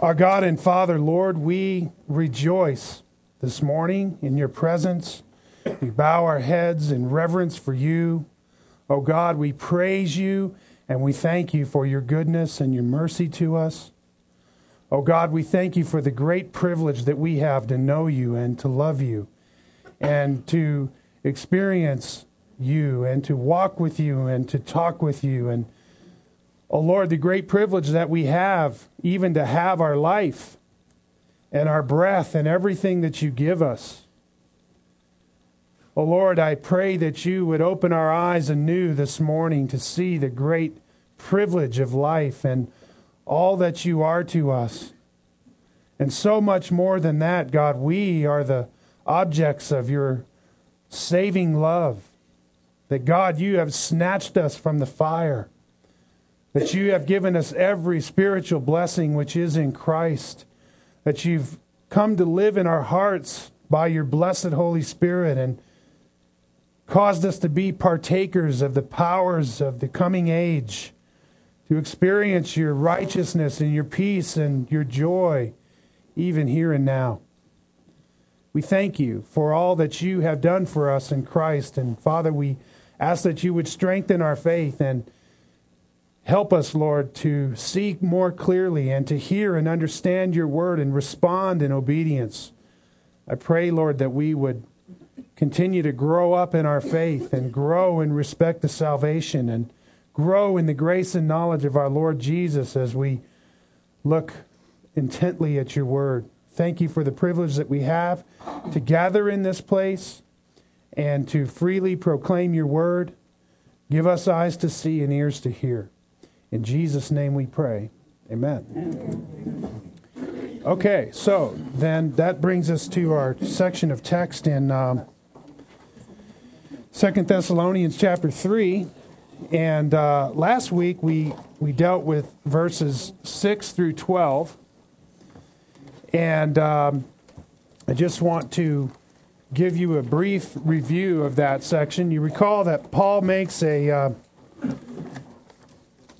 Our God and Father, Lord, we rejoice this morning in your presence. We bow our heads in reverence for you. Oh God, we praise you and we thank you for your goodness and your mercy to us. Oh God, we thank you for the great privilege that we have to know you and to love you and to experience you and to walk with you and to talk with you and Oh Lord, the great privilege that we have, even to have our life and our breath and everything that you give us. Oh Lord, I pray that you would open our eyes anew this morning to see the great privilege of life and all that you are to us. And so much more than that, God, we are the objects of your saving love. That God, you have snatched us from the fire that you have given us every spiritual blessing which is in Christ, that you've come to live in our hearts by your blessed Holy Spirit and caused us to be partakers of the powers of the coming age, to experience your righteousness and your peace and your joy, even here and now. We thank you for all that you have done for us in Christ. And Father, we ask that you would strengthen our faith and Help us, Lord, to see more clearly and to hear and understand your word and respond in obedience. I pray, Lord, that we would continue to grow up in our faith and grow in respect to salvation and grow in the grace and knowledge of our Lord Jesus as we look intently at your word. Thank you for the privilege that we have to gather in this place and to freely proclaim your word. Give us eyes to see and ears to hear. In Jesus' name we pray. Amen. Okay, so then that brings us to our section of text in um, Second Thessalonians chapter 3. And uh, last week we, we dealt with verses 6 through 12. And um, I just want to give you a brief review of that section. You recall that Paul makes a. Uh,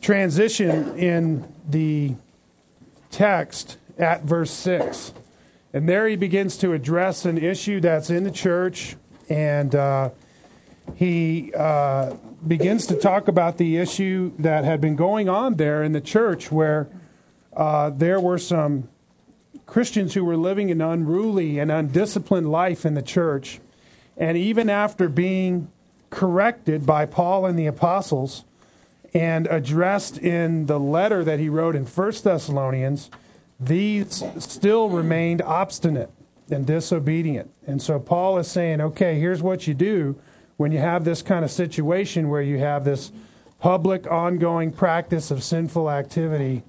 transition in the text at verse 6. And there he begins to address an issue that's in the church, and uh, he uh, begins to talk about the issue that had been going on there in the church where uh, there were some Christians who were living an unruly and undisciplined life in the church. And even after being corrected by Paul and the apostles, and addressed in the letter that he wrote in First Thessalonians, these still remained obstinate and disobedient. And so Paul is saying, okay, here's what you do when you have this kind of situation where you have this public, ongoing practice of sinful activity,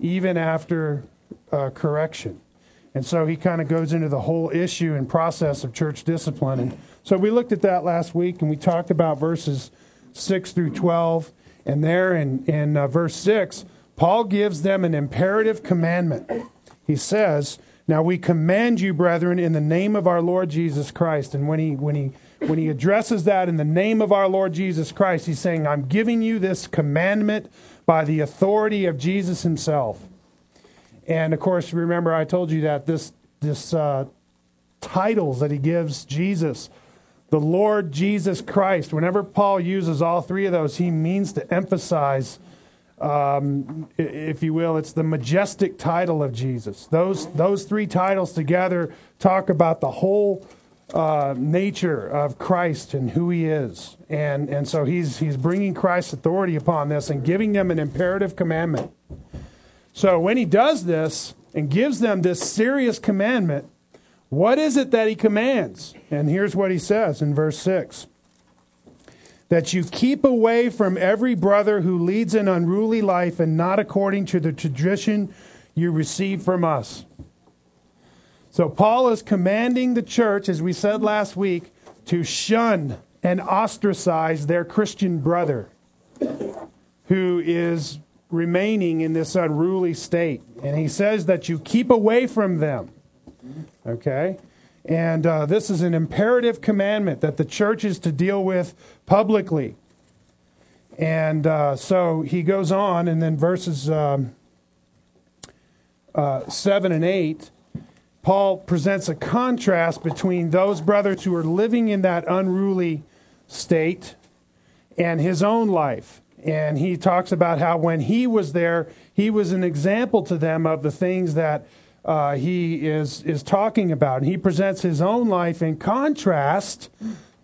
even after uh, correction. And so he kind of goes into the whole issue and process of church discipline. And so we looked at that last week and we talked about verses 6 through 12 and there in, in uh, verse 6, Paul gives them an imperative commandment. He says, Now we command you, brethren, in the name of our Lord Jesus Christ. And when he, when he, when he addresses that in the name of our Lord Jesus Christ, he's saying, I'm giving you this commandment by the authority of Jesus himself. And of course, remember I told you that this, this uh, titles that he gives Jesus the Lord Jesus Christ. Whenever Paul uses all three of those, he means to emphasize, um, if you will, it's the majestic title of Jesus. Those, those three titles together talk about the whole uh, nature of Christ and who he is. And, and so he's, he's bringing Christ's authority upon this and giving them an imperative commandment. So when he does this and gives them this serious commandment, what is it that he commands? And here's what he says in verse 6 that you keep away from every brother who leads an unruly life and not according to the tradition you receive from us. So, Paul is commanding the church, as we said last week, to shun and ostracize their Christian brother who is remaining in this unruly state. And he says that you keep away from them. Okay? And uh, this is an imperative commandment that the church is to deal with publicly. And uh, so he goes on, and then verses um, uh, 7 and 8, Paul presents a contrast between those brothers who are living in that unruly state and his own life. And he talks about how when he was there, he was an example to them of the things that uh, he is, is talking about. And he presents his own life in contrast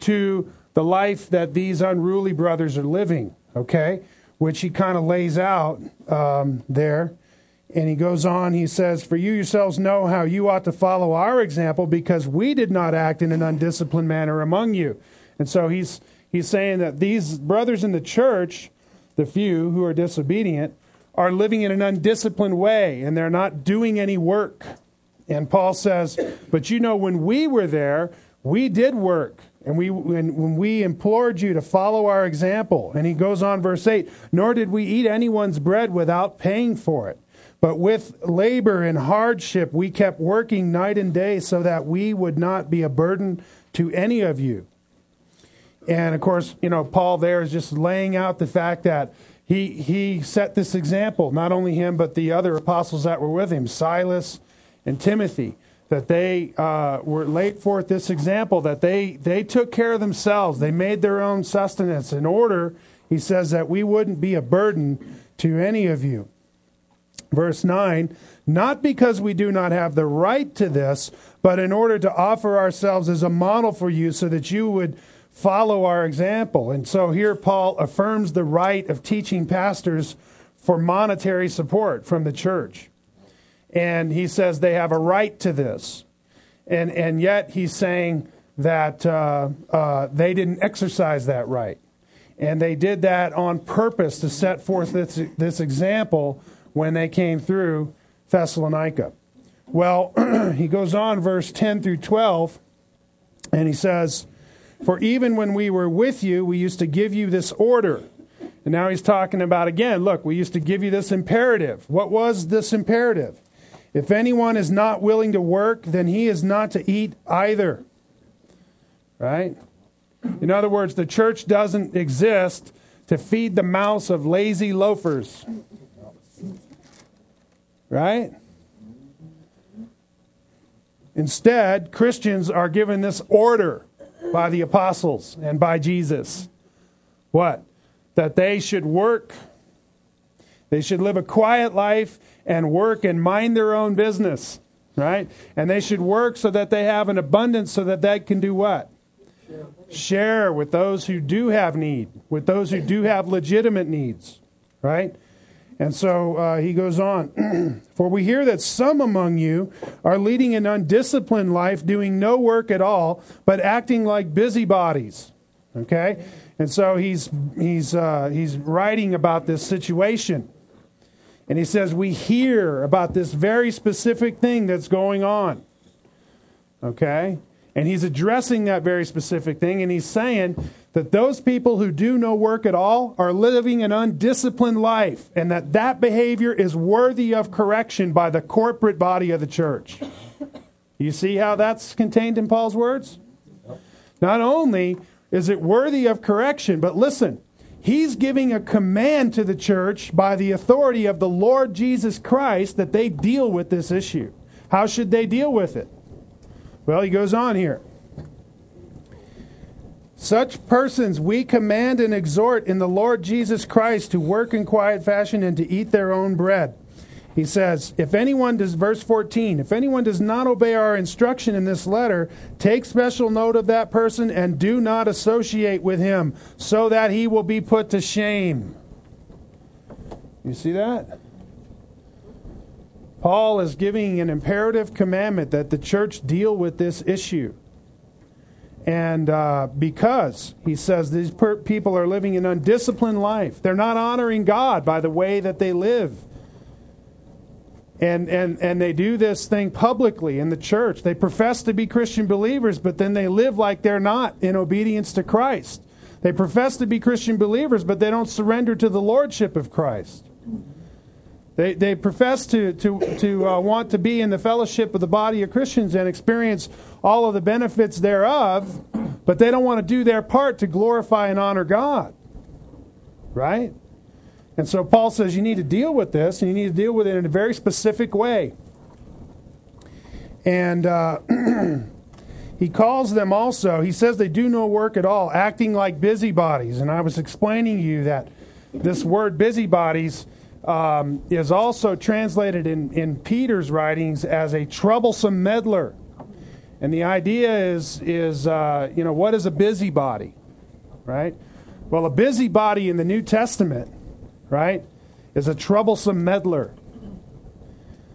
to the life that these unruly brothers are living, okay? Which he kind of lays out um, there. And he goes on, he says, For you yourselves know how you ought to follow our example because we did not act in an undisciplined manner among you. And so he's, he's saying that these brothers in the church, the few who are disobedient, are living in an undisciplined way and they're not doing any work. And Paul says, But you know, when we were there, we did work. And we, when, when we implored you to follow our example, and he goes on, verse 8, nor did we eat anyone's bread without paying for it. But with labor and hardship, we kept working night and day so that we would not be a burden to any of you. And of course, you know, Paul there is just laying out the fact that he, he set this example, not only him, but the other apostles that were with him, Silas and Timothy, that they uh, were laid forth this example, that they, they took care of themselves. They made their own sustenance in order, he says, that we wouldn't be a burden to any of you. Verse 9, not because we do not have the right to this, but in order to offer ourselves as a model for you so that you would follow our example. And so here Paul affirms the right of teaching pastors for monetary support from the church. And he says they have a right to this. And, and yet he's saying that uh, uh, they didn't exercise that right. And they did that on purpose to set forth this, this example when they came through Thessalonica. Well, he goes on, verse 10 through 12, and he says, For even when we were with you, we used to give you this order. And now he's talking about again, look, we used to give you this imperative. What was this imperative? If anyone is not willing to work, then he is not to eat either. Right? In other words, the church doesn't exist to feed the mouths of lazy loafers. Right? Instead, Christians are given this order by the apostles and by Jesus. What? That they should work. They should live a quiet life and work and mind their own business, right? And they should work so that they have an abundance so that they can do what? Share with those who do have need, with those who do have legitimate needs, right? And so uh, he goes on For we hear that some among you are leading an undisciplined life, doing no work at all, but acting like busybodies. Okay? And so he's, he's, uh, he's writing about this situation. And he says, We hear about this very specific thing that's going on. Okay? And he's addressing that very specific thing, and he's saying that those people who do no work at all are living an undisciplined life, and that that behavior is worthy of correction by the corporate body of the church. You see how that's contained in Paul's words? Not only is it worthy of correction, but listen, he's giving a command to the church by the authority of the Lord Jesus Christ that they deal with this issue. How should they deal with it? Well, he goes on here. Such persons we command and exhort in the Lord Jesus Christ to work in quiet fashion and to eat their own bread. He says, if anyone does, verse 14, if anyone does not obey our instruction in this letter, take special note of that person and do not associate with him, so that he will be put to shame. You see that? Paul is giving an imperative commandment that the church deal with this issue. And uh, because he says these per- people are living an undisciplined life, they're not honoring God by the way that they live. And, and, and they do this thing publicly in the church. They profess to be Christian believers, but then they live like they're not in obedience to Christ. They profess to be Christian believers, but they don't surrender to the lordship of Christ. They, they profess to, to, to uh, want to be in the fellowship of the body of Christians and experience all of the benefits thereof, but they don't want to do their part to glorify and honor God. Right? And so Paul says you need to deal with this, and you need to deal with it in a very specific way. And uh, he calls them also, he says they do no work at all, acting like busybodies. And I was explaining to you that this word busybodies um, is also translated in, in Peter's writings as a troublesome meddler. And the idea is, is uh, you know, what is a busybody? Right? Well, a busybody in the New Testament, right, is a troublesome meddler.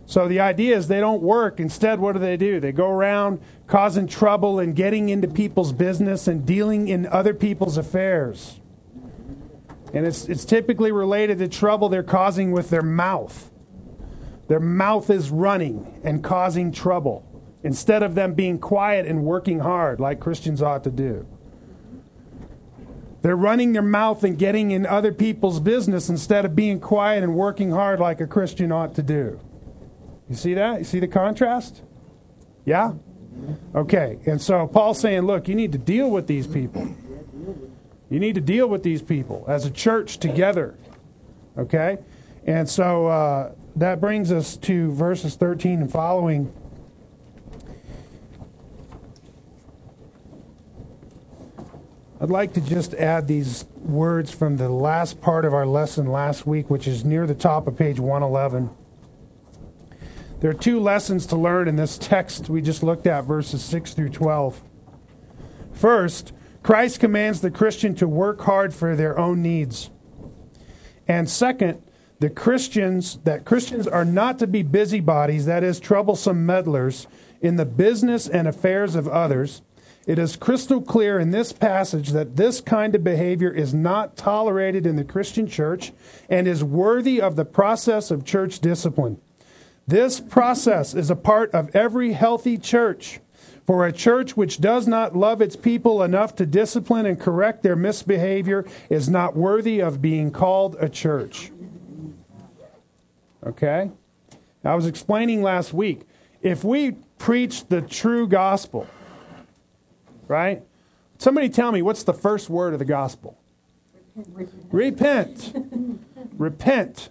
So the idea is they don't work. Instead, what do they do? They go around causing trouble and getting into people's business and dealing in other people's affairs. And it's, it's typically related to trouble they're causing with their mouth. Their mouth is running and causing trouble instead of them being quiet and working hard like Christians ought to do. They're running their mouth and getting in other people's business instead of being quiet and working hard like a Christian ought to do. You see that? You see the contrast? Yeah? Okay. And so Paul's saying, look, you need to deal with these people. You need to deal with these people as a church together. Okay? And so uh, that brings us to verses 13 and following. I'd like to just add these words from the last part of our lesson last week, which is near the top of page 111. There are two lessons to learn in this text we just looked at, verses 6 through 12. First, Christ commands the Christian to work hard for their own needs. And second, the Christians that Christians are not to be busybodies, that is troublesome meddlers in the business and affairs of others. It is crystal clear in this passage that this kind of behavior is not tolerated in the Christian church and is worthy of the process of church discipline. This process is a part of every healthy church. For a church which does not love its people enough to discipline and correct their misbehavior is not worthy of being called a church. Okay? I was explaining last week if we preach the true gospel, right? Somebody tell me what's the first word of the gospel? Repent. Repent, Repent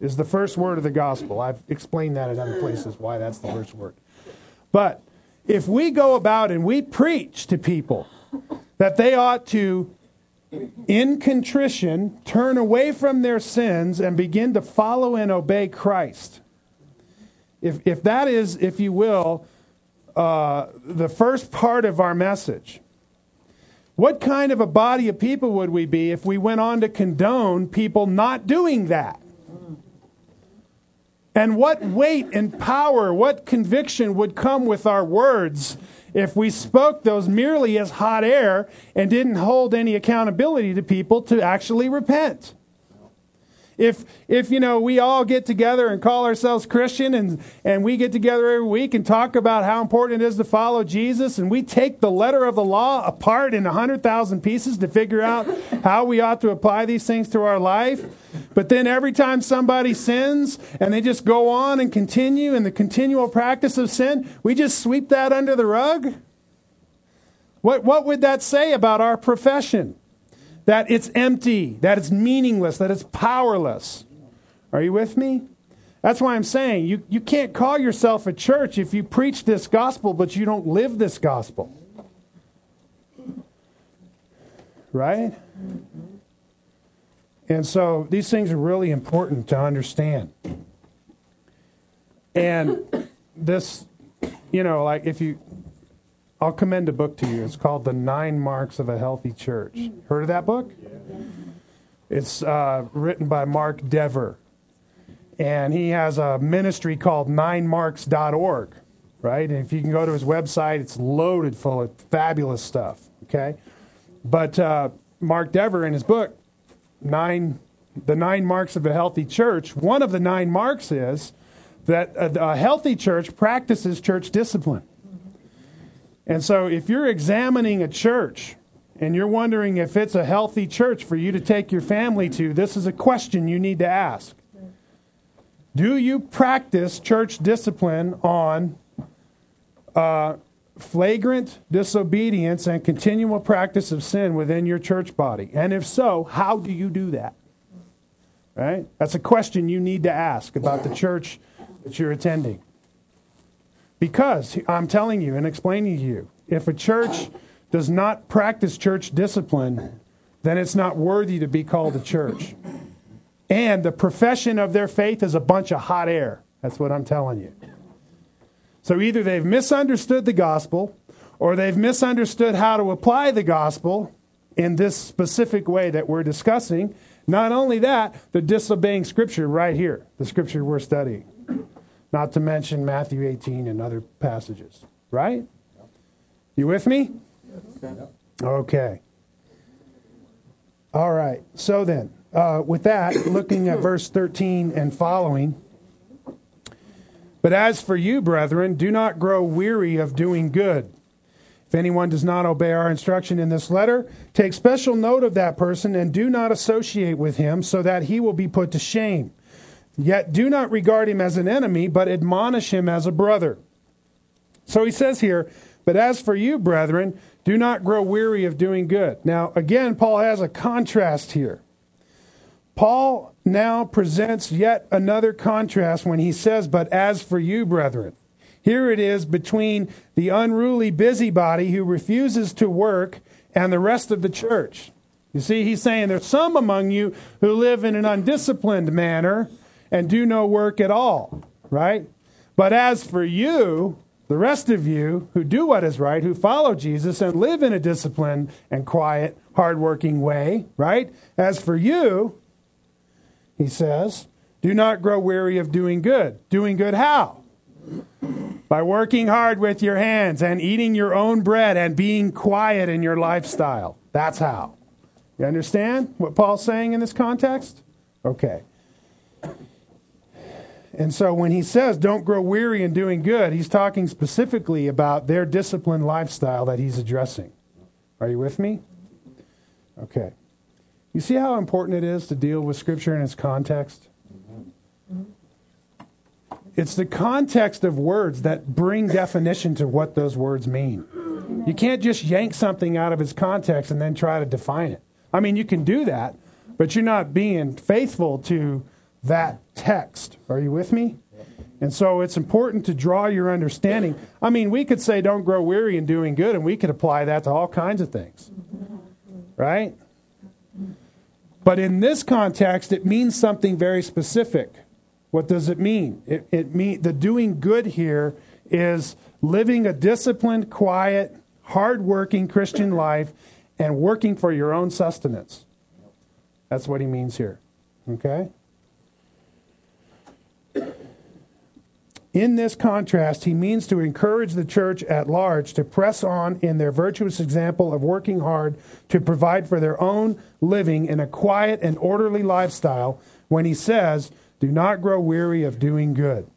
is the first word of the gospel. I've explained that in other places why that's the first word. But if we go about and we preach to people that they ought to, in contrition, turn away from their sins and begin to follow and obey Christ, if, if that is, if you will, uh, the first part of our message, what kind of a body of people would we be if we went on to condone people not doing that? And what weight and power, what conviction would come with our words if we spoke those merely as hot air and didn't hold any accountability to people to actually repent? If if you know we all get together and call ourselves Christian and and we get together every week and talk about how important it is to follow Jesus and we take the letter of the law apart in a hundred thousand pieces to figure out how we ought to apply these things to our life, but then every time somebody sins and they just go on and continue in the continual practice of sin, we just sweep that under the rug. What what would that say about our profession? That it's empty, that it's meaningless, that it's powerless. Are you with me? That's why I'm saying you, you can't call yourself a church if you preach this gospel, but you don't live this gospel. Right? And so these things are really important to understand. And this, you know, like if you I'll commend a book to you. It's called The Nine Marks of a Healthy Church. Heard of that book? It's uh, written by Mark Dever. And he has a ministry called ninemarks.org, right? And if you can go to his website, it's loaded full of fabulous stuff, okay? But uh, Mark Dever, in his book, Nine, The Nine Marks of a Healthy Church, one of the nine marks is that a, a healthy church practices church discipline. And so if you're examining a church and you're wondering if it's a healthy church for you to take your family to, this is a question you need to ask. Do you practice church discipline on uh, flagrant disobedience and continual practice of sin within your church body? And if so, how do you do that? Right? That's a question you need to ask about the church that you're attending. Because I'm telling you and explaining to you, if a church does not practice church discipline, then it's not worthy to be called a church. And the profession of their faith is a bunch of hot air. That's what I'm telling you. So either they've misunderstood the gospel or they've misunderstood how to apply the gospel in this specific way that we're discussing. Not only that, they're disobeying Scripture right here, the Scripture we're studying. Not to mention Matthew 18 and other passages. Right? You with me? Okay. All right. So then, uh, with that, looking at verse 13 and following. But as for you, brethren, do not grow weary of doing good. If anyone does not obey our instruction in this letter, take special note of that person and do not associate with him, so that he will be put to shame. Yet do not regard him as an enemy, but admonish him as a brother. So he says here, But as for you, brethren, do not grow weary of doing good. Now, again, Paul has a contrast here. Paul now presents yet another contrast when he says, But as for you, brethren. Here it is between the unruly busybody who refuses to work and the rest of the church. You see, he's saying there's some among you who live in an undisciplined manner and do no work at all, right? But as for you, the rest of you who do what is right, who follow Jesus and live in a disciplined and quiet, hardworking way, right? As for you, he says, do not grow weary of doing good. Doing good how? By working hard with your hands and eating your own bread and being quiet in your lifestyle. That's how. You understand what Paul's saying in this context? Okay. And so when he says don't grow weary in doing good, he's talking specifically about their disciplined lifestyle that he's addressing. Are you with me? Okay. You see how important it is to deal with Scripture in its context? Mm-hmm. It's the context of words that bring definition to what those words mean. You can't just yank something out of its context and then try to define it. I mean, you can do that, but you're not being faithful to that text. Are you with me? And so it's important to draw your understanding. I mean, we could say don't grow weary in doing good, and we could apply that to all kinds of things. Right? But in this context, it means something very specific. What does it mean? It, it mean the doing good here is living a disciplined, quiet, hardworking Christian life and working for your own sustenance. That's what he means here. Okay? In this contrast, he means to encourage the church at large to press on in their virtuous example of working hard to provide for their own living in a quiet and orderly lifestyle when he says, Do not grow weary of doing good.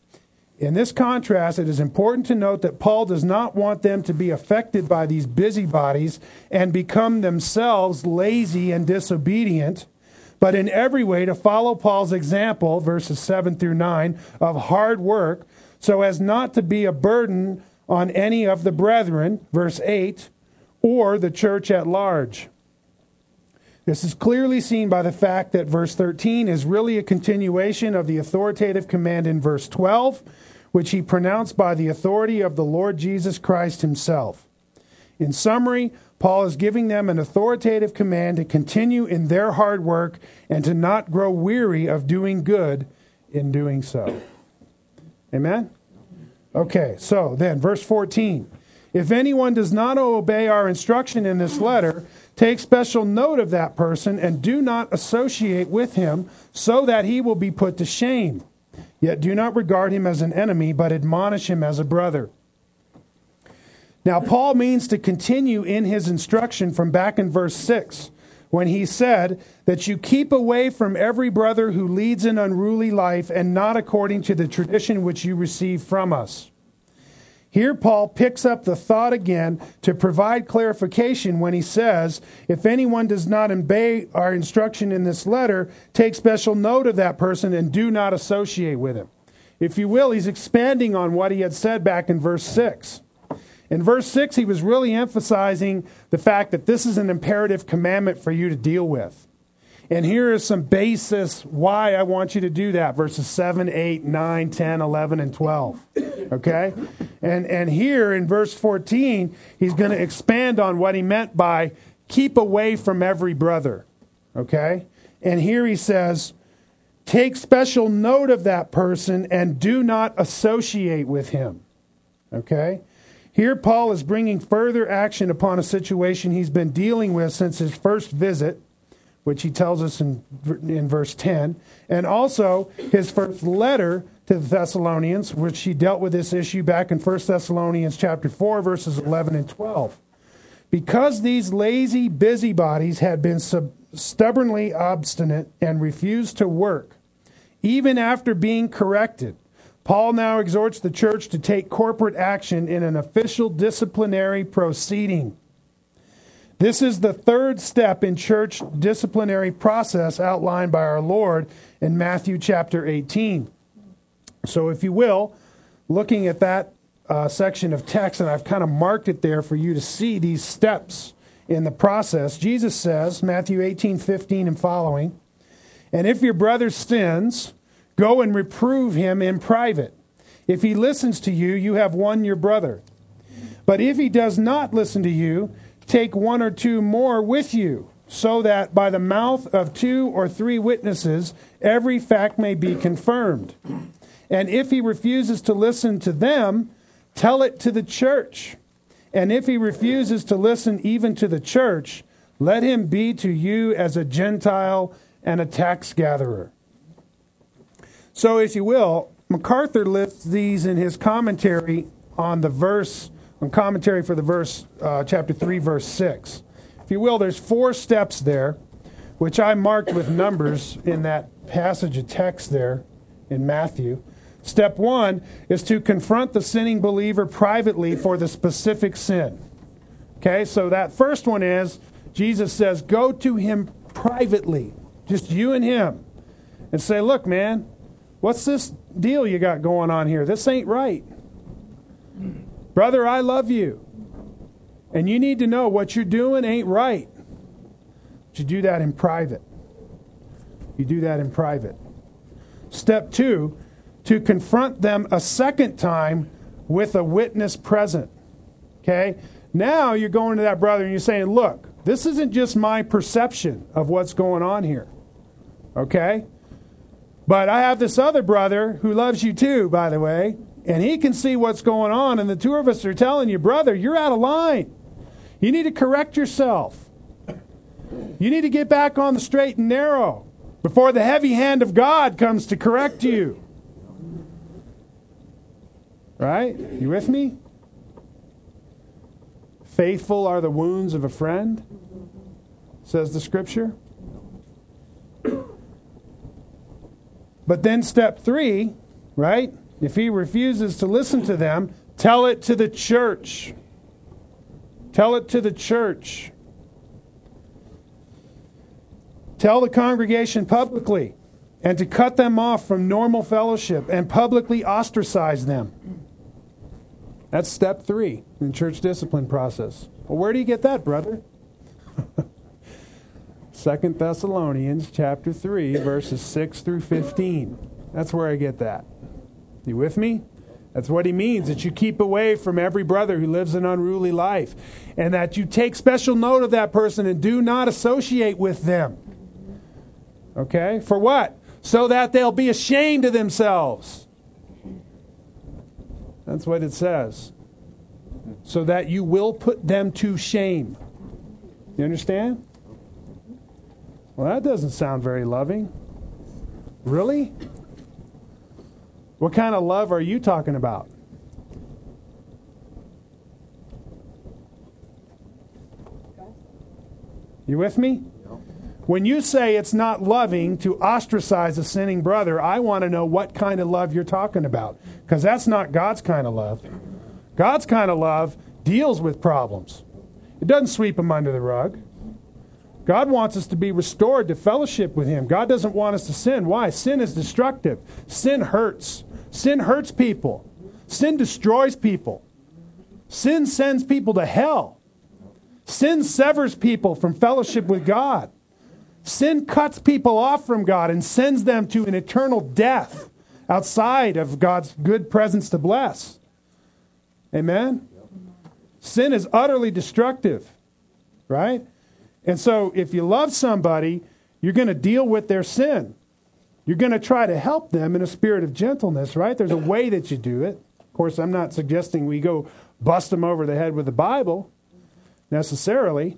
In this contrast, it is important to note that Paul does not want them to be affected by these busybodies and become themselves lazy and disobedient, but in every way to follow Paul's example, verses 7 through 9, of hard work so as not to be a burden on any of the brethren, verse 8, or the church at large. This is clearly seen by the fact that verse 13 is really a continuation of the authoritative command in verse 12, which he pronounced by the authority of the Lord Jesus Christ himself. In summary, Paul is giving them an authoritative command to continue in their hard work and to not grow weary of doing good in doing so. Amen? Okay, so then, verse 14. If anyone does not obey our instruction in this letter, take special note of that person and do not associate with him, so that he will be put to shame. Yet do not regard him as an enemy, but admonish him as a brother. Now, Paul means to continue in his instruction from back in verse 6 when he said that you keep away from every brother who leads an unruly life and not according to the tradition which you receive from us. Here, Paul picks up the thought again to provide clarification when he says, If anyone does not obey our instruction in this letter, take special note of that person and do not associate with him. If you will, he's expanding on what he had said back in verse 6. In verse 6, he was really emphasizing the fact that this is an imperative commandment for you to deal with. And here is some basis why I want you to do that verses 7, 8, 9, 10, 11, and 12. Okay? And, and here in verse 14, he's going to expand on what he meant by keep away from every brother. Okay? And here he says, take special note of that person and do not associate with him. Okay? Here, Paul is bringing further action upon a situation he's been dealing with since his first visit, which he tells us in, in verse 10, and also his first letter to the Thessalonians, which he dealt with this issue back in 1 Thessalonians chapter 4, verses 11 and 12. Because these lazy busybodies had been sub- stubbornly obstinate and refused to work, even after being corrected, Paul now exhorts the church to take corporate action in an official disciplinary proceeding. This is the third step in church disciplinary process outlined by our Lord in Matthew chapter 18. So, if you will, looking at that uh, section of text, and I've kind of marked it there for you to see these steps in the process. Jesus says, Matthew 18, 15 and following, and if your brother sins, Go and reprove him in private. If he listens to you, you have won your brother. But if he does not listen to you, take one or two more with you, so that by the mouth of two or three witnesses every fact may be confirmed. And if he refuses to listen to them, tell it to the church. And if he refuses to listen even to the church, let him be to you as a Gentile and a tax gatherer. So, if you will, MacArthur lists these in his commentary on the verse, on commentary for the verse, uh, chapter 3, verse 6. If you will, there's four steps there, which I marked with numbers in that passage of text there in Matthew. Step one is to confront the sinning believer privately for the specific sin. Okay, so that first one is Jesus says, go to him privately, just you and him, and say, look, man, What's this deal you got going on here? This ain't right. Brother, I love you. And you need to know what you're doing ain't right. But you do that in private. You do that in private. Step two, to confront them a second time with a witness present. Okay? Now you're going to that brother and you're saying, look, this isn't just my perception of what's going on here. Okay? But I have this other brother who loves you too, by the way, and he can see what's going on, and the two of us are telling you, brother, you're out of line. You need to correct yourself. You need to get back on the straight and narrow before the heavy hand of God comes to correct you. Right? You with me? Faithful are the wounds of a friend, says the scripture. But then step three, right? If he refuses to listen to them, tell it to the church. Tell it to the church. Tell the congregation publicly and to cut them off from normal fellowship and publicly ostracize them. That's step three in church discipline process. Well, where do you get that, brother? Second Thessalonians chapter 3 verses 6 through 15. That's where I get that. You with me? That's what he means that you keep away from every brother who lives an unruly life and that you take special note of that person and do not associate with them. Okay? For what? So that they'll be ashamed of themselves. That's what it says. So that you will put them to shame. You understand? Well, that doesn't sound very loving. Really? What kind of love are you talking about? You with me? When you say it's not loving to ostracize a sinning brother, I want to know what kind of love you're talking about. Because that's not God's kind of love. God's kind of love deals with problems, it doesn't sweep them under the rug. God wants us to be restored to fellowship with Him. God doesn't want us to sin. Why? Sin is destructive. Sin hurts. Sin hurts people. Sin destroys people. Sin sends people to hell. Sin severs people from fellowship with God. Sin cuts people off from God and sends them to an eternal death outside of God's good presence to bless. Amen? Sin is utterly destructive, right? And so if you love somebody, you're going to deal with their sin. You're going to try to help them in a spirit of gentleness, right? There's a way that you do it. Of course, I'm not suggesting we go bust them over the head with the Bible necessarily,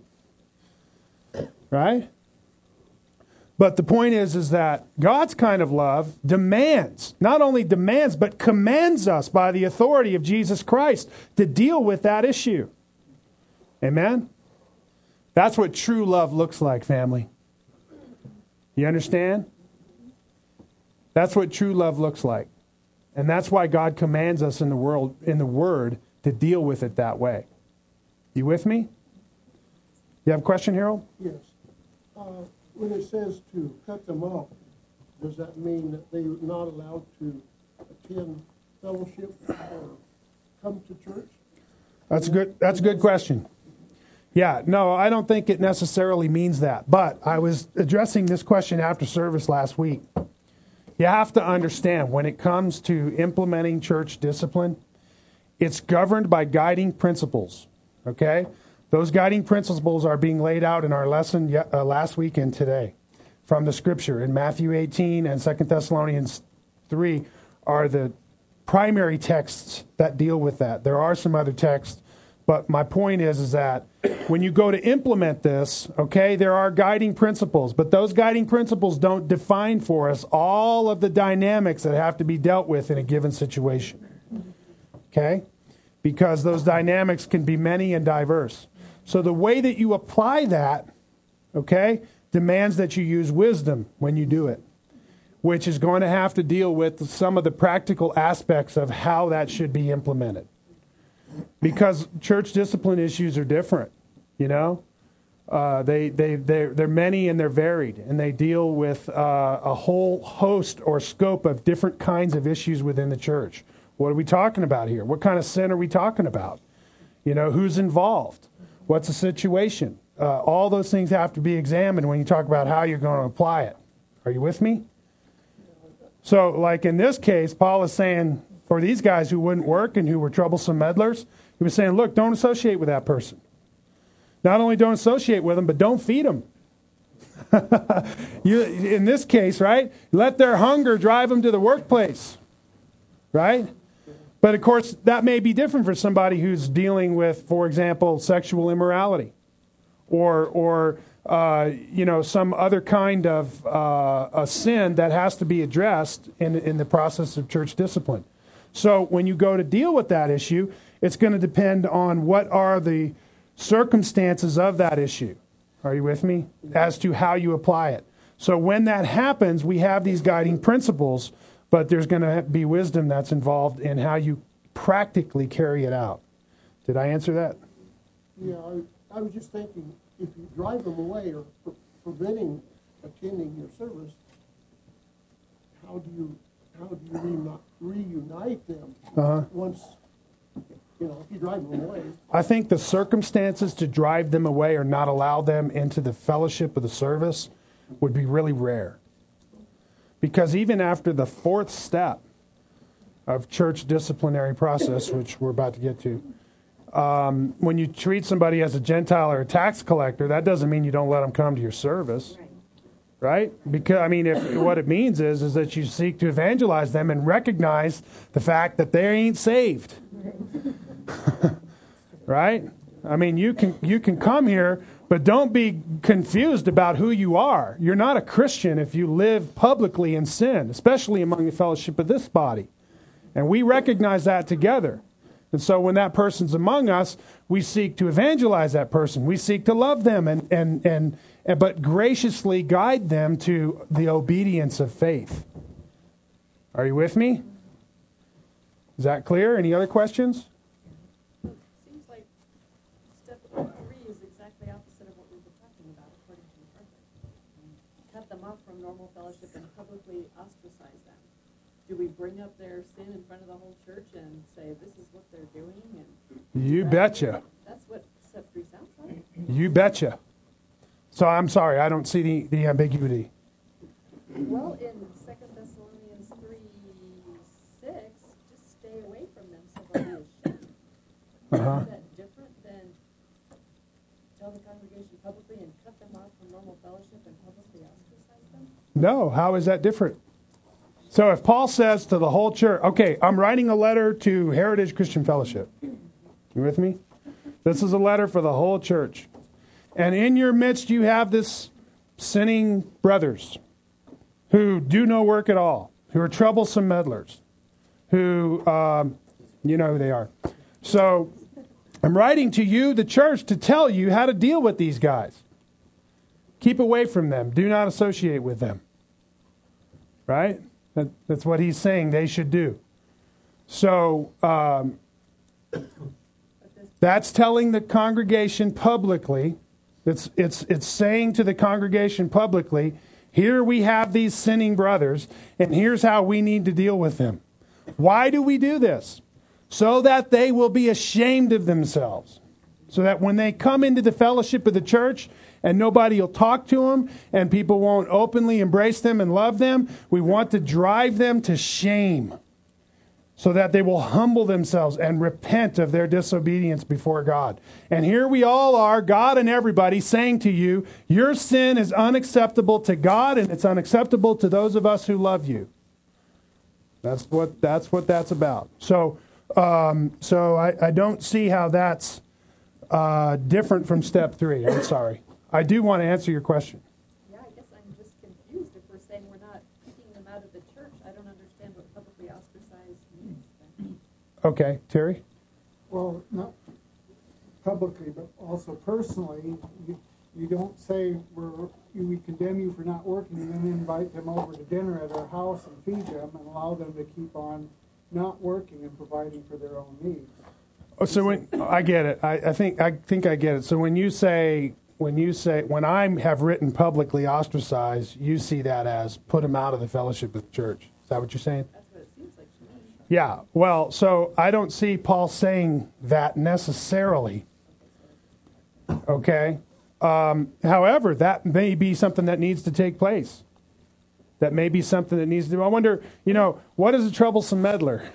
right? But the point is, is that God's kind of love demands, not only demands, but commands us by the authority of Jesus Christ to deal with that issue. Amen? That's what true love looks like, family. You understand? That's what true love looks like. And that's why God commands us in the world in the word to deal with it that way. You with me? You have a question, Harold? Yes. Uh, when it says to cut them off, does that mean that they're not allowed to attend fellowship or come to church? That's a good that's a good question. Yeah, no, I don't think it necessarily means that. But I was addressing this question after service last week. You have to understand when it comes to implementing church discipline, it's governed by guiding principles. Okay? Those guiding principles are being laid out in our lesson uh, last week and today from the scripture. In Matthew 18 and 2 Thessalonians 3 are the primary texts that deal with that. There are some other texts but my point is, is that when you go to implement this, okay, there are guiding principles, but those guiding principles don't define for us all of the dynamics that have to be dealt with in a given situation. Okay? Because those dynamics can be many and diverse. So the way that you apply that, okay, demands that you use wisdom when you do it, which is going to have to deal with some of the practical aspects of how that should be implemented because church discipline issues are different, you know? Uh, they, they, they're, they're many and they're varied, and they deal with uh, a whole host or scope of different kinds of issues within the church. What are we talking about here? What kind of sin are we talking about? You know, who's involved? What's the situation? Uh, all those things have to be examined when you talk about how you're going to apply it. Are you with me? So, like in this case, Paul is saying for these guys who wouldn't work and who were troublesome meddlers, he was saying, look, don't associate with that person. Not only don't associate with them, but don't feed them. you, in this case, right? Let their hunger drive them to the workplace, right? But of course, that may be different for somebody who's dealing with, for example, sexual immorality or, or uh, you know, some other kind of uh, a sin that has to be addressed in, in the process of church discipline. So when you go to deal with that issue, it's going to depend on what are the circumstances of that issue. Are you with me? As to how you apply it. So when that happens, we have these guiding principles, but there's going to be wisdom that's involved in how you practically carry it out. Did I answer that? Yeah, I, I was just thinking if you drive them away or pre- preventing attending your service, how do you how do you reunite them uh-huh. once you know if you drive them away? I think the circumstances to drive them away or not allow them into the fellowship of the service would be really rare. Because even after the fourth step of church disciplinary process, which we're about to get to, um, when you treat somebody as a Gentile or a tax collector, that doesn't mean you don't let them come to your service right? Because I mean, if what it means is is that you seek to evangelize them and recognize the fact that they ain't saved, right? I mean, you can you can come here, but don't be confused about who you are. You're not a Christian if you live publicly in sin, especially among the fellowship of this body, and we recognize that together. And so when that person's among us, we seek to evangelize that person. We seek to love them and, and, and, and but graciously guide them to the obedience of faith. Are you with me? Is that clear? Any other questions? Seems like step three is exactly opposite of what we've talking about, according to the Cut them off from normal fellowship and publicly ostracize them do we bring up their sin in front of the whole church and say this is they're doing? And you betcha. That's what step three sounds like. You betcha. So I'm sorry, I don't see the, the ambiguity. Well, in Second Thessalonians three six, just stay away from them so they'll be ashamed. Uh-huh. Is that different than tell the congregation publicly and cut them off from normal fellowship and publicly ostracize them? No, how is that different? So if Paul says to the whole church, okay, I'm writing a letter to Heritage Christian Fellowship. You with me? This is a letter for the whole church. And in your midst, you have this sinning brothers who do no work at all, who are troublesome meddlers, who, um, you know who they are. So I'm writing to you, the church, to tell you how to deal with these guys. Keep away from them, do not associate with them. Right? That, that's what he's saying they should do. So um, that's telling the congregation publicly. It's, it's, it's saying to the congregation publicly, here we have these sinning brothers, and here's how we need to deal with them. Why do we do this? So that they will be ashamed of themselves. So that when they come into the fellowship of the church and nobody will talk to them and people won't openly embrace them and love them, we want to drive them to shame so that they will humble themselves and repent of their disobedience before God. And here we all are, God and everybody, saying to you, Your sin is unacceptable to God and it's unacceptable to those of us who love you. That's what that's, what that's about. So, um, so I, I, don't see how that's uh, different from step three. I'm sorry. I do want to answer your question. Yeah, I guess I'm just confused if we're saying we're not kicking them out of the church. I don't understand what publicly ostracized means then. Okay, Terry? Well, not publicly, but also personally, you, you don't say we're, we condemn you for not working and then invite them over to dinner at our house and feed them and allow them to keep on not working and providing for their own needs. Oh, so when I get it, I, I think I think I get it. So when you say when you say when I have written publicly ostracized, you see that as put him out of the fellowship of the church. Is that what you're saying? That's what it seems like to me. Yeah. Well, so I don't see Paul saying that necessarily. Okay. Um, however, that may be something that needs to take place. That may be something that needs to. I wonder, you know, what is a troublesome meddler?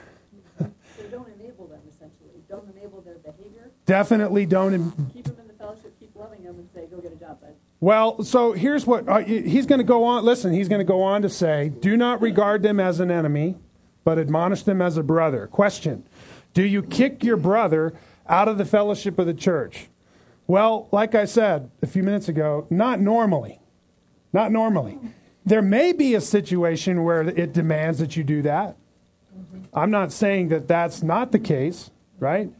So don't enable them essentially. Don't enable their behavior. Definitely don't. Keep them in the fellowship, keep loving them, and say, go get a job, bud. Well, so here's what uh, he's going to go on. Listen, he's going to go on to say, do not regard them as an enemy, but admonish them as a brother. Question Do you kick your brother out of the fellowship of the church? Well, like I said a few minutes ago, not normally. Not normally. There may be a situation where it demands that you do that. I'm not saying that that's not the case, right?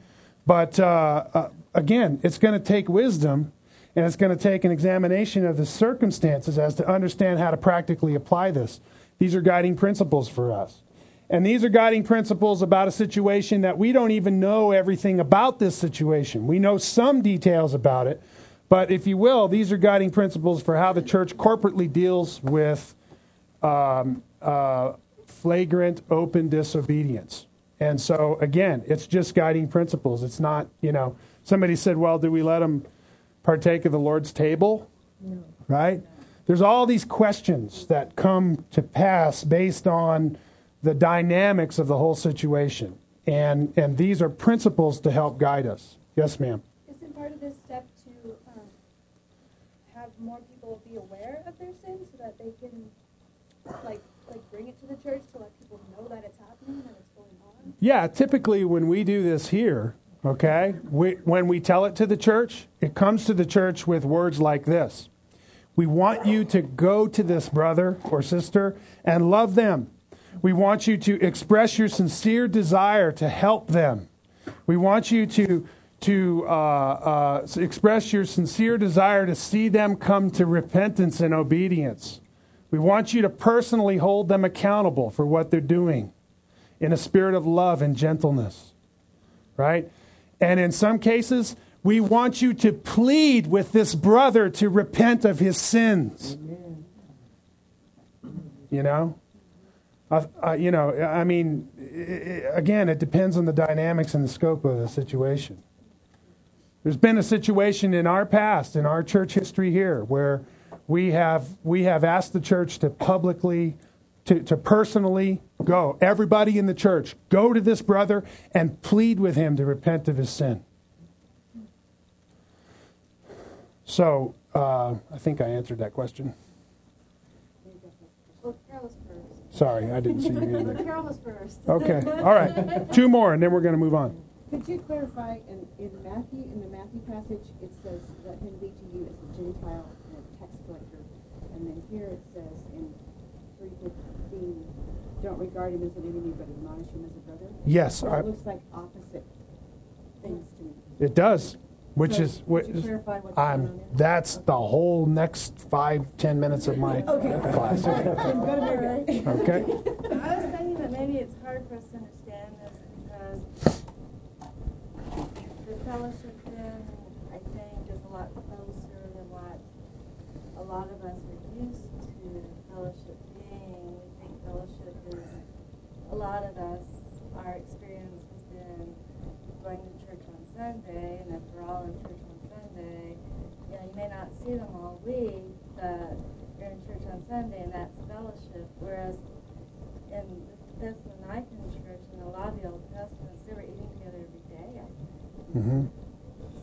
But uh, uh, again, it's going to take wisdom and it's going to take an examination of the circumstances as to understand how to practically apply this. These are guiding principles for us. And these are guiding principles about a situation that we don't even know everything about this situation. We know some details about it, but if you will, these are guiding principles for how the church corporately deals with um, uh, flagrant, open disobedience. And so, again, it's just guiding principles. It's not, you know, somebody said, well, do we let them partake of the Lord's table? No. Right? There's all these questions that come to pass based on the dynamics of the whole situation. And, and these are principles to help guide us. Yes, ma'am. Isn't part of this step to um, have more people be aware of their sin so that they can, like, like bring it to the church to let people know that it's happening, that it's going on? Yeah, typically when we do this here, okay, we, when we tell it to the church, it comes to the church with words like this We want you to go to this brother or sister and love them. We want you to express your sincere desire to help them. We want you to, to uh, uh, express your sincere desire to see them come to repentance and obedience. We want you to personally hold them accountable for what they're doing in a spirit of love and gentleness. Right? And in some cases, we want you to plead with this brother to repent of his sins. You know? Uh, uh, you know, I mean, it, again, it depends on the dynamics and the scope of the situation. There's been a situation in our past, in our church history here, where we have we have asked the church to publicly, to, to personally go. Everybody in the church, go to this brother and plead with him to repent of his sin. So uh, I think I answered that question. Well, Carol was first. Sorry, I didn't see you Well, either. Carol was first. Okay, all right. Two more, and then we're going to move on. Could you clarify, in, in Matthew, in the Matthew passage, it says, let him be to you as a Gentile and a tax collector. And then here it says in three fifteen, don't regard him as an enemy, but admonish him as a brother. Yes, I, That looks like opposite things to me. it does, which So, is could what you is. clarify what's I'm. going on there? That's the whole next five ten minutes of my Okay. class. Then go to Mary. Okay. I was thinking that maybe it's hard for us to understand this because the fellowship then, I think, is a lot closer than what a lot of us are used to fellowship being. We think fellowship is, a lot of us, our experience has been going to church on Sunday, and if we're all in church on Sunday, you know, you may not see them all week, but you're in church on Sunday, and that's fellowship. Whereas in this and the Thessalonican church and a lot of the Old Testaments, they were eating together every day. I think. hmm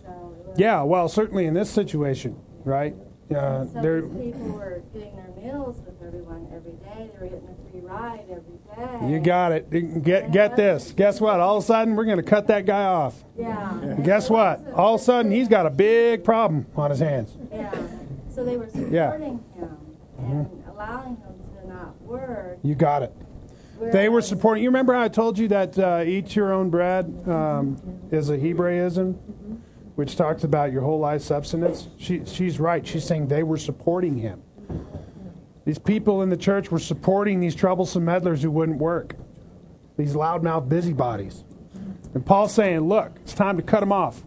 So it was, Yeah, well, certainly in this situation, right? Uh, so these people were getting their meals with everyone every day. They were getting a free ride every day. you got it. Get get this. Guess what? All of a sudden, we're going to cut that guy off. Yeah. And guess what? All of a sudden, he's got a big problem on his hands. Yeah. So they were supporting Yeah. him and allowing him to not work. You got it. They were supporting. You remember how I told you that uh, "eat your own bread" um, is a Hebraism, which talks about your whole life substance. She, she's right. She's saying they were supporting him. These people in the church were supporting these troublesome meddlers who wouldn't work. These loudmouth busybodies. And Paul's saying, "Look, it's time to cut them off."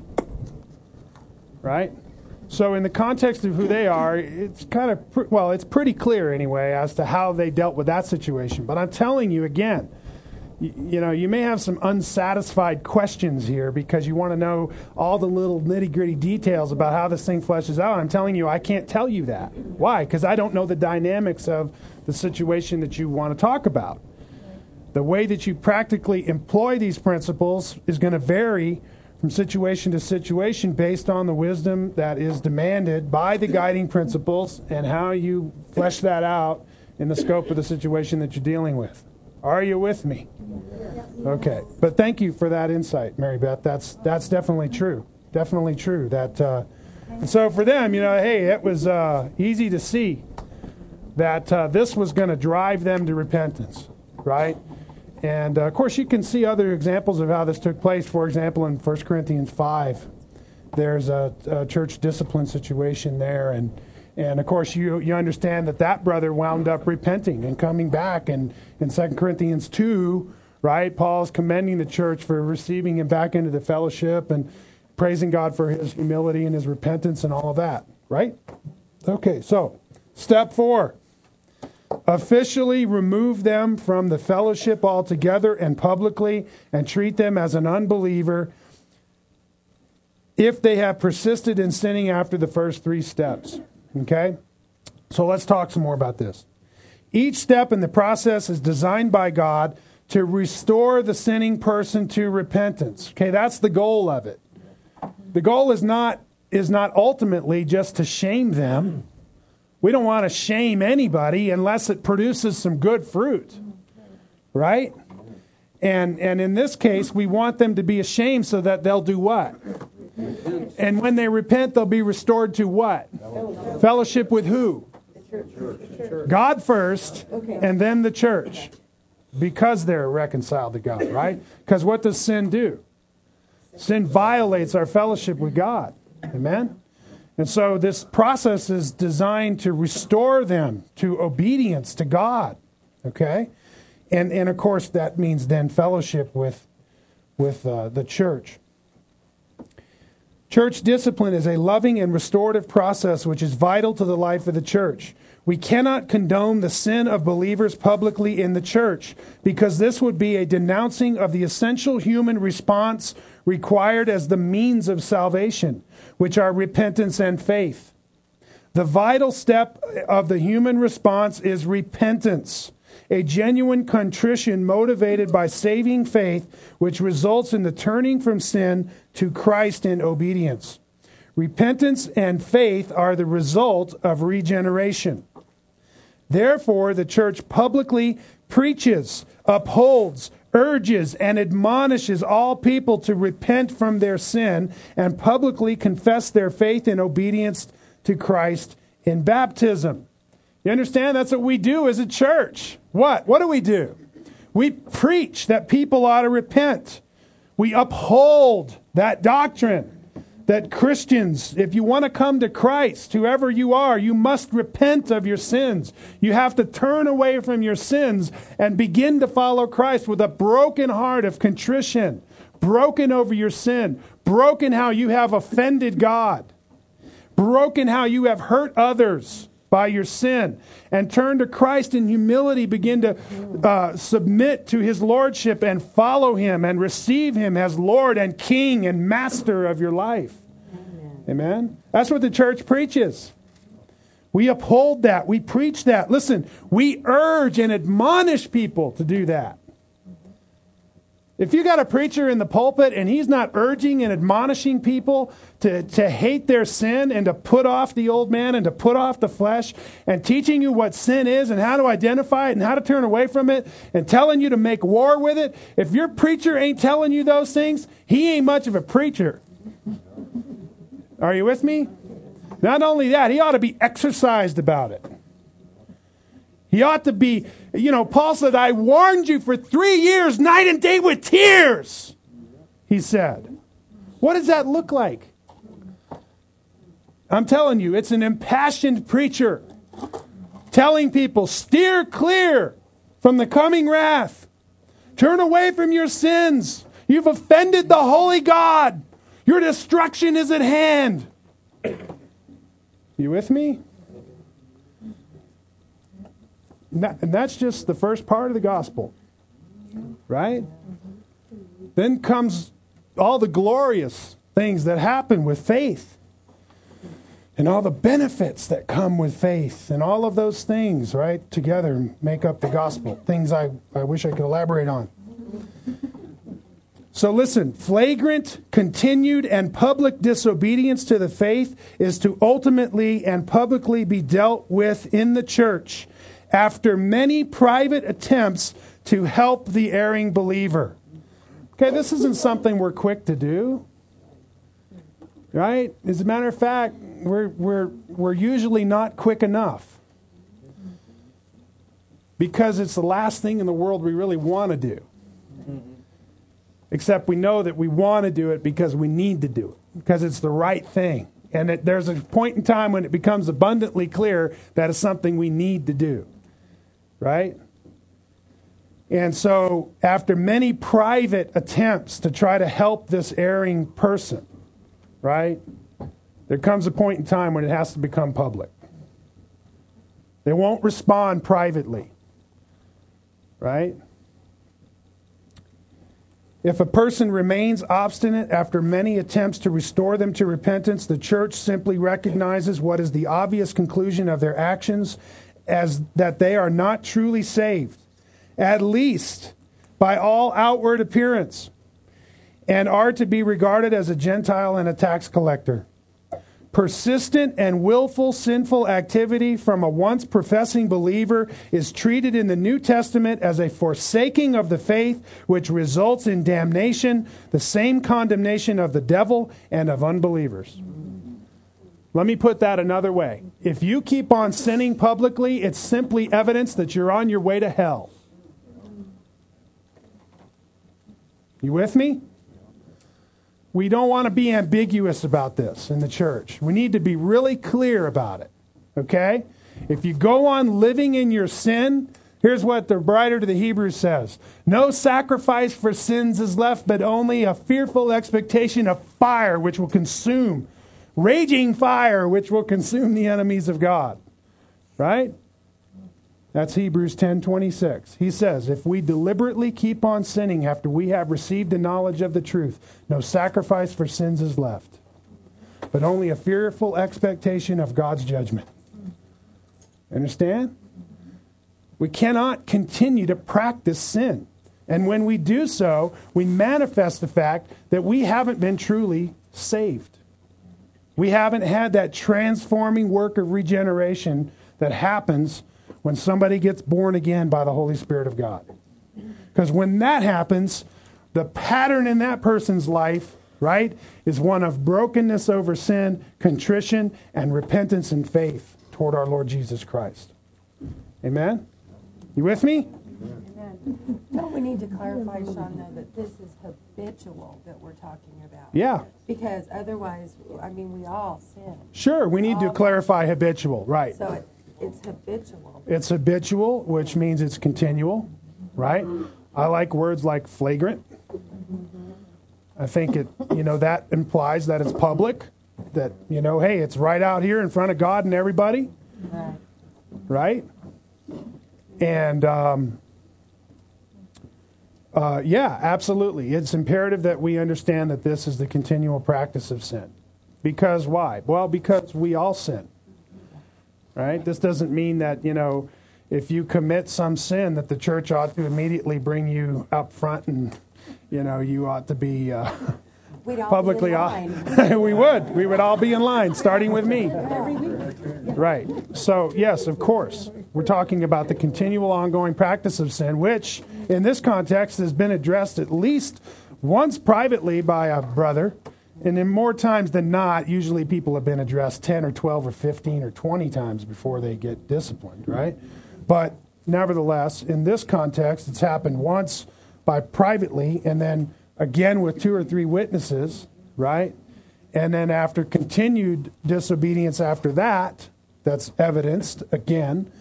Right. So, in the context of who they are, it's kind of, well, it's pretty clear anyway as to how they dealt with that situation. But I'm telling you again, you, know, you may have some unsatisfied questions here because you want to know all the little nitty gritty details about how this thing fleshes out. I'm telling you, I can't tell you that. Why? Because I don't know the dynamics of the situation that you want to talk about. The way that you practically employ these principles is going to vary from situation to situation based on the wisdom that is demanded by the guiding principles and how you flesh that out in the scope of the situation that you're dealing with. Are you with me? Okay. But thank you for that insight, Mary Beth. That's that's definitely true. Definitely true. That uh, and so for them, you know, hey, it was uh, easy to see that uh, this was going to drive them to repentance, right? And uh, of course, you can see other examples of how this took place. For example, in 1 Corinthians 5, there's a, a church discipline situation there. And, and of course, you, you understand that that brother wound up repenting and coming back. And in 2 Corinthians 2, right, Paul's commending the church for receiving him back into the fellowship and praising God for his humility and his repentance and all of that, right? Okay, so step four officially remove them from the fellowship altogether and publicly and treat them as an unbeliever if they have persisted in sinning after the first three steps. Okay? So let's talk some more about this. Each step in the process is designed by God to restore the sinning person to repentance. Okay, that's the goal of it. The goal is not is not ultimately just to shame them. We don't want to shame anybody unless it produces some good fruit. Right? And and in this case, we want them to be ashamed so that they'll do what? And when they repent, they'll be restored to what? Fellowship with who? God first, and then the church. Because they're reconciled to God, right? Because what does sin do? Sin violates our fellowship with God. Amen? And so this process is designed to restore them to obedience to God. Okay? And, and of course, that means then fellowship with, with uh, the church. Church discipline is a loving and restorative process which is vital to the life of the church. We cannot condone the sin of believers publicly in the church because this would be a denouncing of the essential human response required as the means of salvation, which are repentance and faith. The vital step of the human response is repentance, a genuine contrition motivated by saving faith, which results in the turning from sin to Christ in obedience. Repentance and faith are the result of regeneration. Therefore, the church publicly preaches, upholds, urges, and admonishes all people to repent from their sin and publicly confess their faith and obedience to Christ in baptism. You understand? That's what we do as a church. What? What do we do? We preach that people ought to repent. We uphold that doctrine that Christians, if you want to come to Christ, whoever you are, you must repent of your sins. You have to turn away from your sins and begin to follow Christ with a broken heart of contrition, broken over your sin, broken how you have offended God, broken how you have hurt others by your sin and turn to Christ in humility, begin to uh, submit to his lordship and follow him and receive him as Lord and King and Master of your life. Amen. Amen? That's what the church preaches. We uphold that. We preach that. Listen, we urge and admonish people to do that. If you got a preacher in the pulpit and he's not urging and admonishing people to, to hate their sin and to put off the old man and to put off the flesh and teaching you what sin is and how to identify it and how to turn away from it and telling you to make war with it, if your preacher ain't telling you those things, he ain't much of a preacher. Are you with me? Not only that, he ought to be exercised about it. He ought to be, you know, Paul said, I warned you for three years, night and day with tears. He said. What does that look like? I'm telling you, it's an impassioned preacher telling people, steer clear from the coming wrath. Turn away from your sins. You've offended the holy God. Your destruction is at hand. You with me? And that's just the first part of the gospel, right? Then comes all the glorious things that happen with faith and all the benefits that come with faith and all of those things, right, together make up the gospel. Things I, I wish I could elaborate on. So listen, flagrant, continued, and public disobedience to the faith is to ultimately and publicly be dealt with in the church after many private attempts to help the erring believer. Okay, this isn't something we're quick to do. Right? As a matter of fact, we're, we're, we're usually not quick enough. Because it's the last thing in the world we really want to do. Except we know that we want to do it because we need to do it, because it's the right thing. And it, there's a point in time when it becomes abundantly clear that it's something we need to do right? And so, after many private attempts to try to help this erring person, right, there comes a point in time when it has to become public. They won't respond privately, right? If a person remains obstinate after many attempts to restore them to repentance, the church simply recognizes what is the obvious conclusion of their actions as that they are not truly saved, at least by all outward appearance, and are to be regarded as a Gentile and a tax collector. Persistent and willful sinful activity from a once professing believer is treated in the New Testament as a forsaking of the faith, which results in damnation, the same condemnation of the devil and of unbelievers. Let me put that another way. If you keep on sinning publicly, it's simply evidence that you're on your way to hell. You with me? We don't want to be ambiguous about this in the church. We need to be really clear about it. Okay? If you go on living in your sin, Here's what the writer to the Hebrews says No sacrifice for sins is left, but only a fearful expectation of fire which will consume, raging fire which will consume the enemies of God. Right? That's Hebrews 10:26. He says, "If we deliberately keep on sinning after we have received the knowledge of the truth, no sacrifice for sins is left, but only a fearful expectation of God's judgment." Understand? We cannot continue to practice sin. And when we do so, we manifest the fact that we haven't been truly saved. We haven't had that transforming work of regeneration that happens when somebody gets born again by the Holy Spirit of God. Because when that happens, the pattern in that person's life, right, is one of brokenness over sin, contrition, and repentance and faith toward our Lord Jesus Christ. Amen? You with me? Amen. Don't we need to clarify, Shaan, though, that this is habitual that we're talking about? Yeah. Because otherwise, I mean, we all sin. Sure, we need to All- clarify habitual, right. So it, it's habitual. It's habitual, which means it's continual, right? I like words like flagrant. I think it, you know, that implies that it's public, that, you know, hey, it's right out here in front of God and everybody, Right. right? And, um, uh, yeah, absolutely. It's imperative that we understand that this is the continual practice of sin. Because why? Well, because we all sin. Right? This doesn't mean that, you know, if you commit some sin that the church ought to immediately bring you up front and, you know, you ought to be uh, publicly be in off. line. we would. We would all be in line, starting with me. Right. So, yes, of course. We're talking about the continual ongoing practice of sin, which in this context has been addressed at least once privately by a brother. And in more times than not, usually people have been addressed 10 or 12 or 15 or 20 times before they get disciplined, right? But nevertheless, in this context, it's happened once by privately and then again with two or three witnesses, right? And then after continued disobedience after that, that's evidenced again,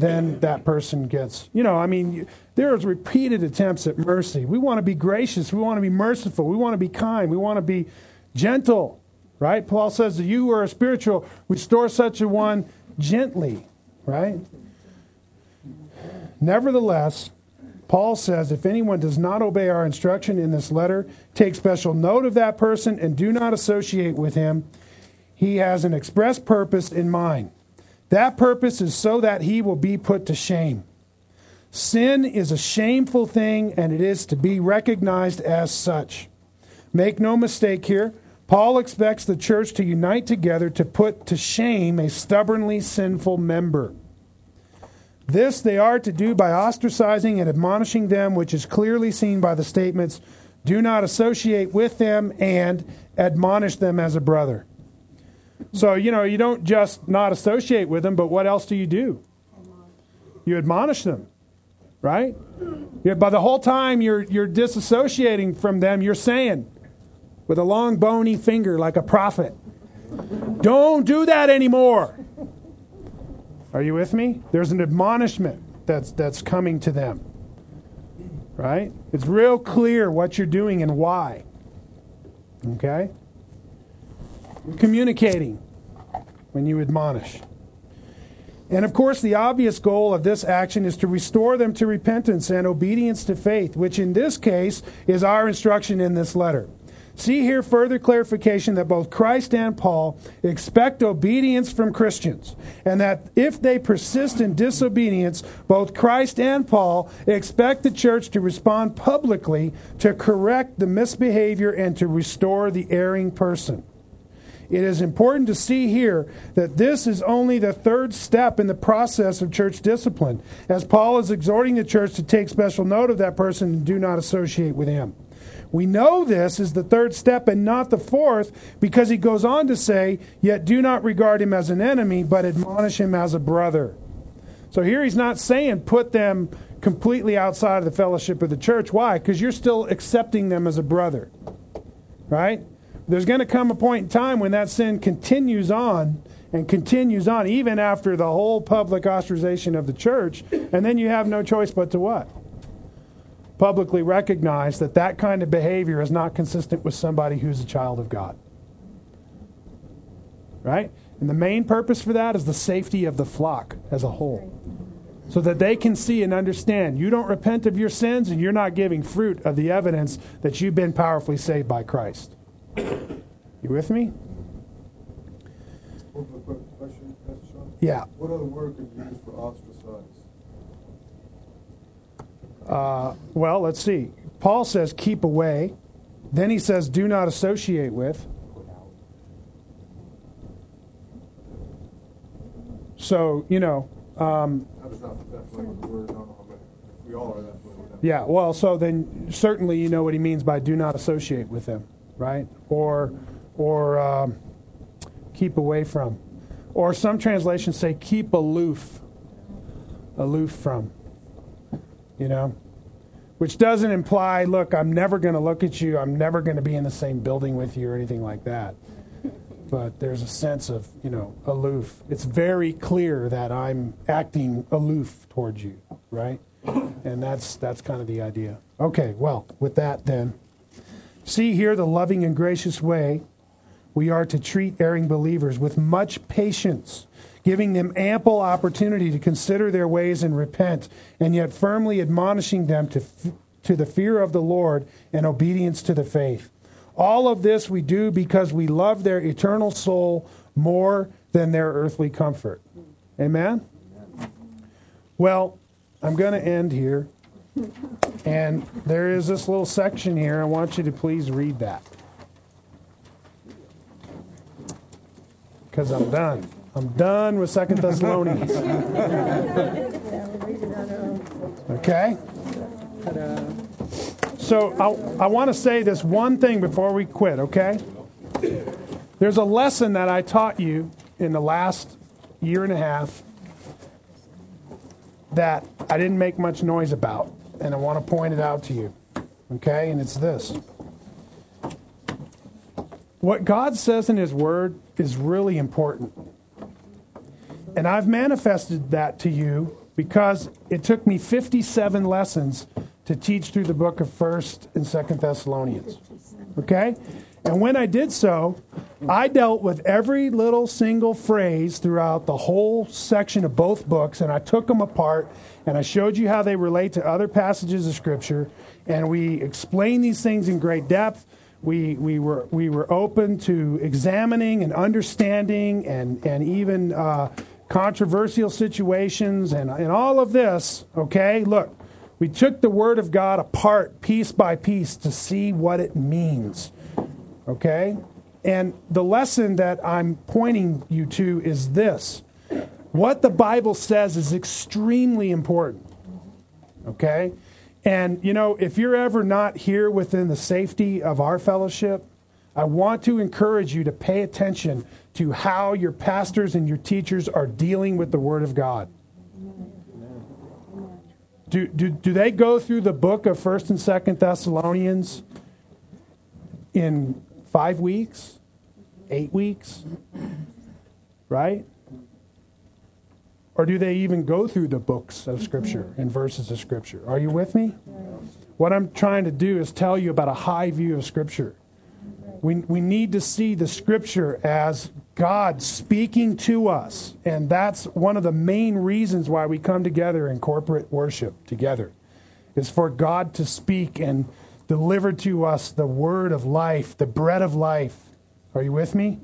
then that person gets, you know, I mean, there's repeated attempts at mercy. We want to be gracious. We want to be merciful. We want to be kind. We want to be gentle, right? Paul says that you who are spiritual, restore such a one gently, right? Nevertheless, Paul says, if anyone does not obey our instruction in this letter, take special note of that person and do not associate with him. He has an express purpose in mind. That purpose is so that he will be put to shame. Sin is a shameful thing, and it is to be recognized as such. Make no mistake here, Paul expects the church to unite together to put to shame a stubbornly sinful member. This they are to do by ostracizing and admonishing them, which is clearly seen by the statements, do not associate with them and admonish them as a brother. So, you know, you don't just not associate with them, but what else do you do? You admonish them, right? Yeah, by the whole time you're, you're disassociating from them, you're saying, with a long bony finger like a prophet, don't do that anymore. Are you with me? There's an admonishment that's that's coming to them. Right? It's real clear what you're doing and why. Okay? Communicating when you admonish. And of course, the obvious goal of this action is to restore them to repentance and obedience to faith, which in this case is our instruction in this letter. See here further clarification that both Christ and Paul expect obedience from Christians, and that if they persist in disobedience, both Christ and Paul expect the church to respond publicly to correct the misbehavior and to restore the erring person. It is important to see here that this is only the third step in the process of church discipline, as Paul is exhorting the church to take special note of that person and do not associate with him. We know this is the third step and not the fourth because he goes on to say, Yet do not regard him as an enemy, but admonish him as a brother. So here he's not saying put them completely outside of the fellowship of the church. Why? Because you're still accepting them as a brother. Right? There's going to come a point in time when that sin continues on and continues on even after the whole public ostracization of the church. And then you have no choice but to what? Publicly recognize that that kind of behavior is not consistent with somebody who's a child of God. Right? And the main purpose for that is the safety of the flock as a whole. So that they can see and understand you don't repent of your sins and you're not giving fruit of the evidence that you've been powerfully saved by Christ. You with me? Question, Yeah. What other word could you use for ostracize? Uh, well, let's see. Paul says keep away. Then he says do not associate with. So, you know, um, I was not that familiar with the word, I don't know how many, if we all are that familiar with that. yeah, well, so then certainly you know what he means by do not associate with them, right? Or, or um, keep away from. Or some translations say keep aloof, aloof from, you know? Which doesn't imply, look, I'm never going to look at you, I'm never going to be in the same building with you or anything like that. But there's a sense of, you know, aloof. It's very clear that I'm acting aloof towards you, right? And that's that's kind of the idea. Okay, well, with that then, see here the loving and gracious way we are to treat erring believers with much patience, giving them ample opportunity to consider their ways and repent, and yet firmly admonishing them to, f- to the fear of the Lord and obedience to the faith. All of this we do because we love their eternal soul more than their earthly comfort. Amen? Well, I'm going to end here. And there is this little section here. I want you to please read that. Because I'm done. I'm done with Second Thessalonians. Okay? So I, I want to say this one thing before we quit, okay? There's a lesson that I taught you in the last year and a half that I didn't make much noise about, and I want to point it out to you, okay? And it's this. What God says in His Word is really important. And I've manifested that to you because it took me 57 lessons to teach through the book of 1st and 2nd Thessalonians. Okay? And when I did so, I dealt with every little single phrase throughout the whole section of both books, and I took them apart and I showed you how they relate to other passages of Scripture, and we explained these things in great depth. We, we, were, we were open to examining and understanding and, and even uh, controversial situations and, and all of this, okay? Look, we took the Word of God apart piece by piece to see what it means. Okay? And the lesson that I'm pointing you to is this what the Bible says is extremely important. Okay? And, you know, if you're ever not here within the safety of our fellowship, I want to encourage you to pay attention to how your pastors and your teachers are dealing with the Word of God. Do, do, do they go through the book of 1st and 2nd Thessalonians in five weeks? Eight weeks? Right? Or do they even go through the books of Scripture and verses of Scripture? Are you with me? What I'm trying to do is tell you about a high view of Scripture. We, we need to see the Scripture as God speaking to us. And that's one of the main reasons why we come together in corporate worship together, is for God to speak and deliver to us the word of life, the bread of life. Are you with me?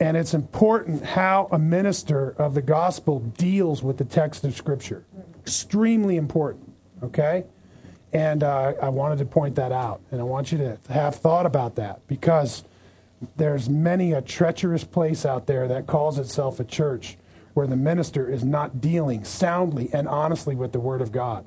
And it's important how a minister of the gospel deals with the text of Scripture. Extremely important, okay? And uh, I wanted to point that out. And I want you to have thought about that because there's many a treacherous place out there that calls itself a church where the minister is not dealing soundly and honestly with the Word of God.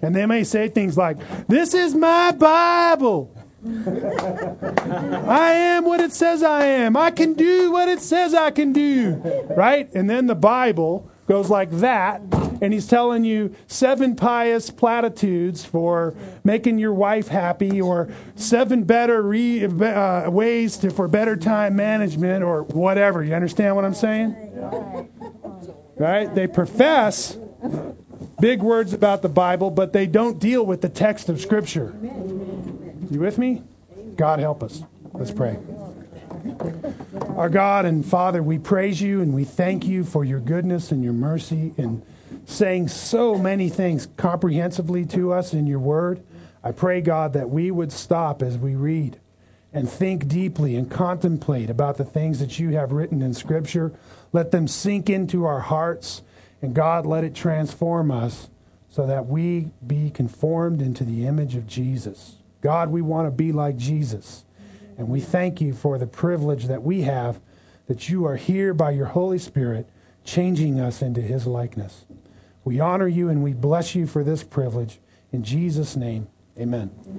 And they may say things like, This is my Bible. I am what it says I am. I can do what it says I can do. Right? And then the Bible goes like that, and he's telling you seven pious platitudes for making your wife happy, or seven better re, uh, ways to, for better time management, or whatever. You understand what I'm saying? Right? They profess big words about the Bible, but they don't deal with the text of Scripture. You with me? God help us. Let's pray. Our God and Father, we praise you and we thank you for your goodness and your mercy and saying so many things comprehensively to us in your word. I pray, God, that we would stop as we read and think deeply and contemplate about the things that you have written in Scripture. Let them sink into our hearts, and God, let it transform us so that we be conformed into the image of Jesus. God, we want to be like Jesus. And we thank you for the privilege that we have that you are here by your Holy Spirit, changing us into his likeness. We honor you and we bless you for this privilege. In Jesus' name, amen.